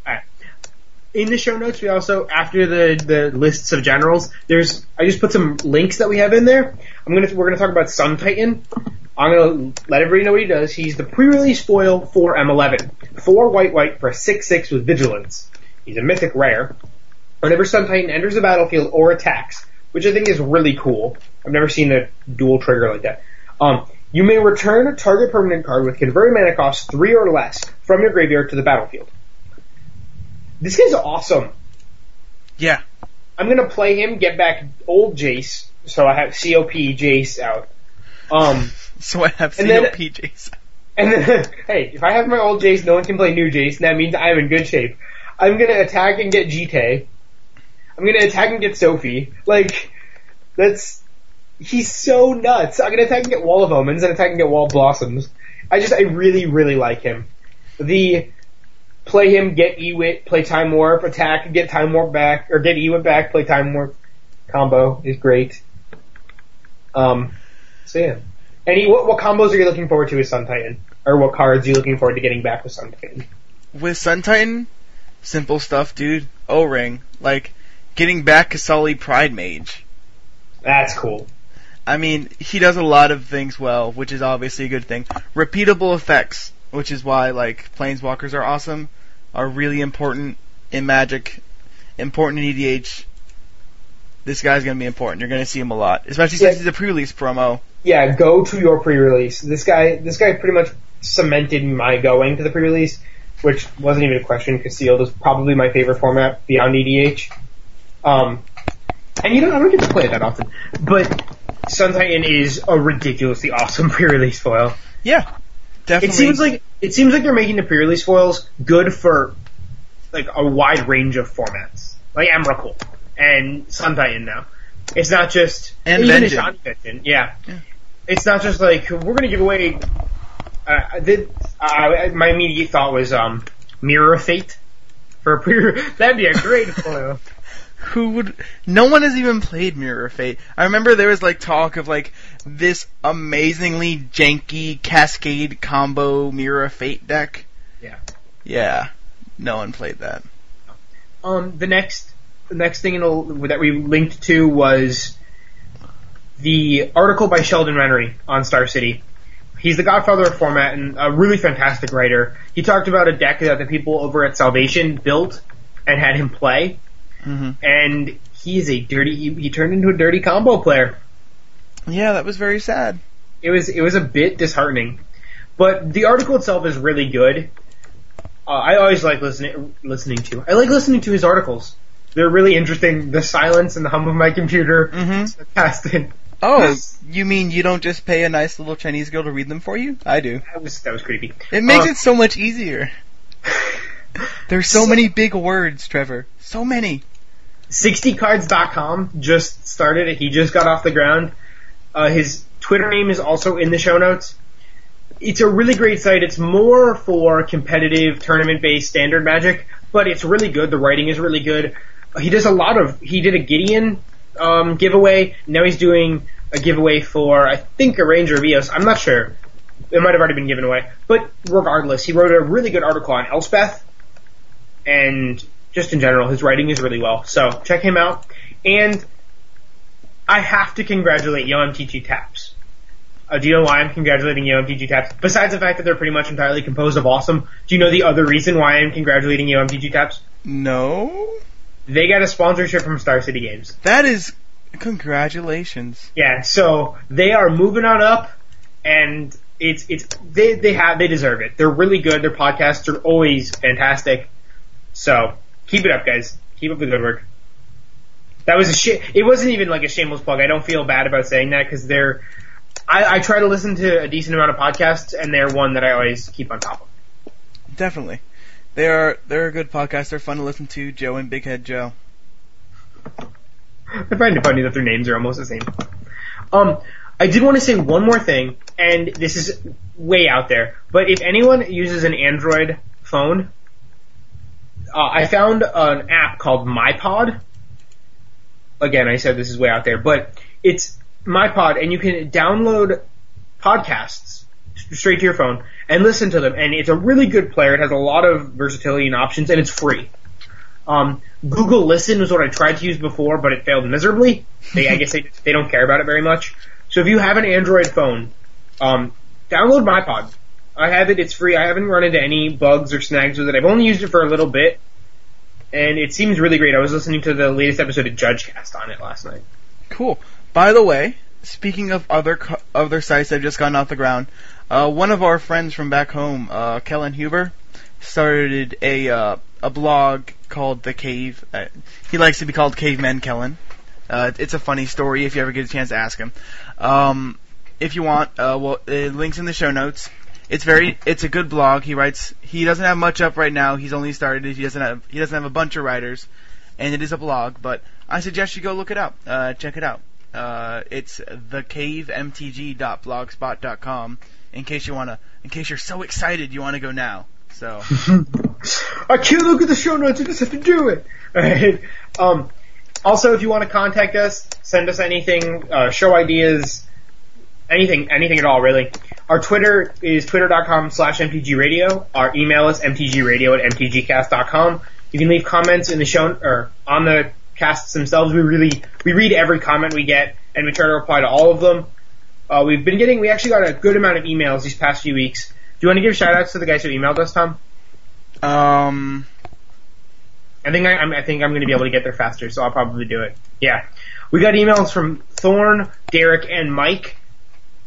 In the show notes, we also after the the lists of generals, there's I just put some links that we have in there. I'm gonna we're gonna talk about Sun Titan. I'm gonna let everybody know what he does. He's the pre-release foil for M11. Four white white for a 6-6 with vigilance. He's a mythic rare. Whenever Sun Titan enters the battlefield or attacks, which I think is really cool. I've never seen a dual trigger like that. Um, you may return a target permanent card with converted mana cost three or less from your graveyard to the battlefield. This guy's awesome. Yeah. I'm gonna play him, get back old Jace, so I have COP Jace out. Um, So I have COP then- COPJs. and then, hey, if I have my old Jace, no one can play new Jace, and that means I'm in good shape. I'm gonna attack and get GT. I'm gonna attack and get Sophie. Like, that's, he's so nuts. I'm gonna attack and get Wall of Omens, and attack and get Wall of Blossoms. I just, I really, really like him. The, play him, get Ewit, play Time Warp, attack, get Time Warp back, or get Ewit back, play Time Warp combo is great. Um, so yeah. Any, what, what combos are you looking forward to with Sun Titan? Or what cards are you looking forward to getting back with Sun Titan? With Sun Titan, simple stuff, dude. O-ring. Like, getting back Qasali Pridemage. That's cool. I mean, he does a lot of things well, which is obviously a good thing. Repeatable effects, which is why, like, Planeswalkers are awesome, are really important in Magic, important in EDH. This guy's gonna be important. You're gonna see him a lot. Especially since Yeah. he's a pre-release promo. Yeah, go to your pre-release. This guy, this guy pretty much cemented my going to the pre-release, which wasn't even a question because sealed is probably my favorite format beyond EDH. Um, and you know, I don't get to play it that often, but Sun Titan is a ridiculously awesome pre-release foil. Yeah. Definitely. It seems like it seems like they're making the pre-release foils good for like a wide range of formats, like Emrakul and Sun Titan now. It's not just And even Vengeance. Vengeance, yeah. Yeah. It's not just like we're going to give away. Uh, I did uh, my immediate thought was um, Mirror Fate for a pre. That'd be a great foil. Who would? No one has even played Mirror of Fate. I remember there was like talk of like this amazingly janky Cascade combo Mirror of Fate deck. Yeah. Yeah. No one played that. Um, the next, the next thing that we linked to was the article by Sheldon Menery on Star City. He's the godfather of format and a really fantastic writer. He talked about a deck that the people over at Salvation built and had him play, hmm and he is a dirty. He, he turned into a dirty combo player. Yeah, that was very sad. It was it was a bit disheartening, but the article itself is really good. Uh, I always like listening listening to. I like listening to his articles. They're really interesting. The silence and the hum of my computer. Mhm. is fantastic. Oh, you mean you don't just pay a nice little Chinese girl to read them for you? I do. That was that was creepy. It makes Uh, it so much easier. There's so So- many big words, Trevor. So many. 60cards.com just started it. He just got off the ground. Uh, his Twitter name is also in the show notes. It's a really great site. It's more for competitive tournament-based standard magic, but it's really good. The writing is really good. He does a lot of. He did a Gideon um, giveaway. Now he's doing a giveaway for I think a Ranger of Eos. I'm not sure. It might have already been given away. But regardless, he wrote a really good article on Elspeth, and just in general, his writing is really well. So check him out. And I have to congratulate YoMTG Taps. Uh, do you know why I'm congratulating YoMTG Taps? Besides the fact that they're pretty much entirely composed of awesome, do you know the other reason why I'm congratulating YoMTG Taps? No? They got a sponsorship from Star City Games. That is congratulations. Yeah, so they are moving on up, and it's it's they they have they deserve it. They're really good. Their podcasts are always fantastic. So keep it up, guys. Keep up the good work. That was a shit. It wasn't even like a shameless plug. I don't feel bad about saying that because they're. I, I try to listen to a decent amount of podcasts, and they're one that I always keep on top of. Definitely. They are they're a good podcast. They're fun to listen to. Joe and Big Head Joe. I find it funny that their names are almost the same. Um, I did want to say one more thing, and this is way out there, but if anyone uses an Android phone, uh, I found an app called MyPod. Again, I said this is way out there, but it's MyPod, and you can download podcasts straight to your phone and listen to them, and it's a really good player. It has a lot of versatility and options, and it's free. Um, Google Listen was what I tried to use before, but it failed miserably. They, I guess they, they don't care about it very much. So if you have an Android phone, um, download MyPod. I have it. It's free. I haven't run into any bugs or snags with it. I've only used it for a little bit, and it seems really great. I was listening to the latest episode of JudgeCast on it last night. Cool. By the way, speaking of other co- other sites that have just gone off the ground, uh, one of our friends from back home, uh, Kellen Huber, started a uh, a blog called The Cave. Uh, he likes to be called Caveman Kellen. Uh, it's a funny story if you ever get a chance to ask him. Um, if you want, uh, well, uh, links in the show notes. It's very, it's a good blog. He writes, he doesn't have much up right now. He's only started. He doesn't have, he doesn't have a bunch of writers, and it is a blog. But I suggest you go look it up. Uh, check it out. Uh, it's thecavemtg.blogspot.com. In case you wanna, in case you're so excited you wanna go now. So I can't look at the show notes. I just have to do it. Alright. Um, also, if you want to contact us, send us anything, uh, show ideas, anything, anything at all, really. Our Twitter is twitter.com slash mtgradio. Our email is mtgradio at mtgcast.com. You can leave comments in the show, or on the casts themselves. We really, we read every comment we get, and we try to reply to all of them. Uh, we've been getting, we actually got a good amount of emails these past few weeks. Do you want to give shout outs to the guys who emailed us, Tom? um, I think I, I'm, I think I'm going to be able to get there faster, so I'll probably do it. Yeah, we got emails from Thorn, Derek, and Mike.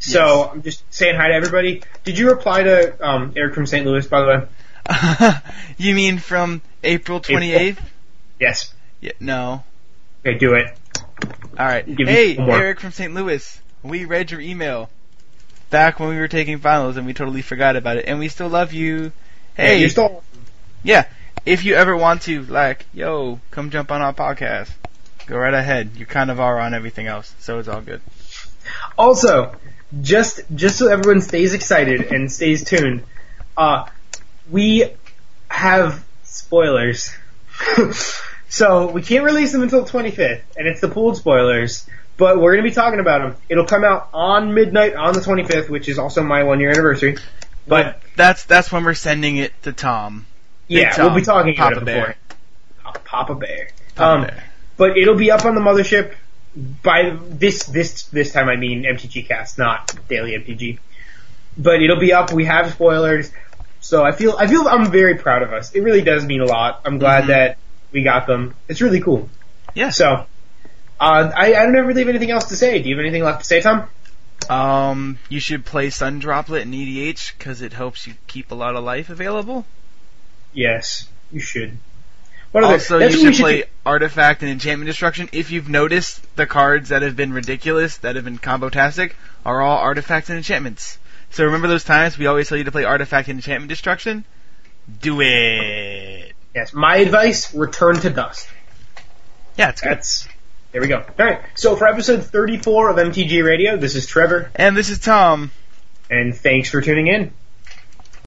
So Yes. I'm just saying hi to everybody. Did you reply to um, Eric from St. Louis, by the way? you mean from April 28th? Yes. Yeah, no. Okay, do it. All right. Give Hey. Eric from St. Louis. We read your email back when we were taking finals, and we totally forgot about it, and we still love you. Yeah, Hey, you're still. yeah. If you ever want to, like, yo, come jump on our podcast, go right ahead. You kind of are on everything else, so it's all good. Also, just just so everyone stays excited and stays tuned, uh, we have spoilers. so we can't release them until the 25th, and it's the pooled spoilers. But we're going to be talking about them. It'll come out on midnight on the 25th, which is also my one year anniversary. But That's that's when we're sending it to Tom. Big yeah, Tom, we'll be talking about Papa it Bear. before. Oh, Papa Bear. Papa um, Bear. but it'll be up on the mothership by this this this time. I mean MTG Cast, not Daily MTG. But it'll be up. We have spoilers, so I feel I feel I'm very proud of us. It really does mean a lot. I'm glad Mhm. that we got them. It's really cool. Yeah. So. Uh, I, I don't really have anything else to say. Do you have anything left to say, Tom? Um, you should play Sun Droplet in EDH because it helps you keep a lot of life available. Yes, you should. What other- Also, you what should play do. Artifact and Enchantment Destruction. If you've noticed, the cards that have been ridiculous, that have been combo-tastic, are all artifacts and enchantments. So remember those times we always tell you to play Artifact and Enchantment Destruction? Do it! Yes, my advice: return to dust. Yeah, it's good. That's there we go. All right. So for episode 34 of MTG Radio, this is Trevor, And this is Tom. and thanks for tuning in.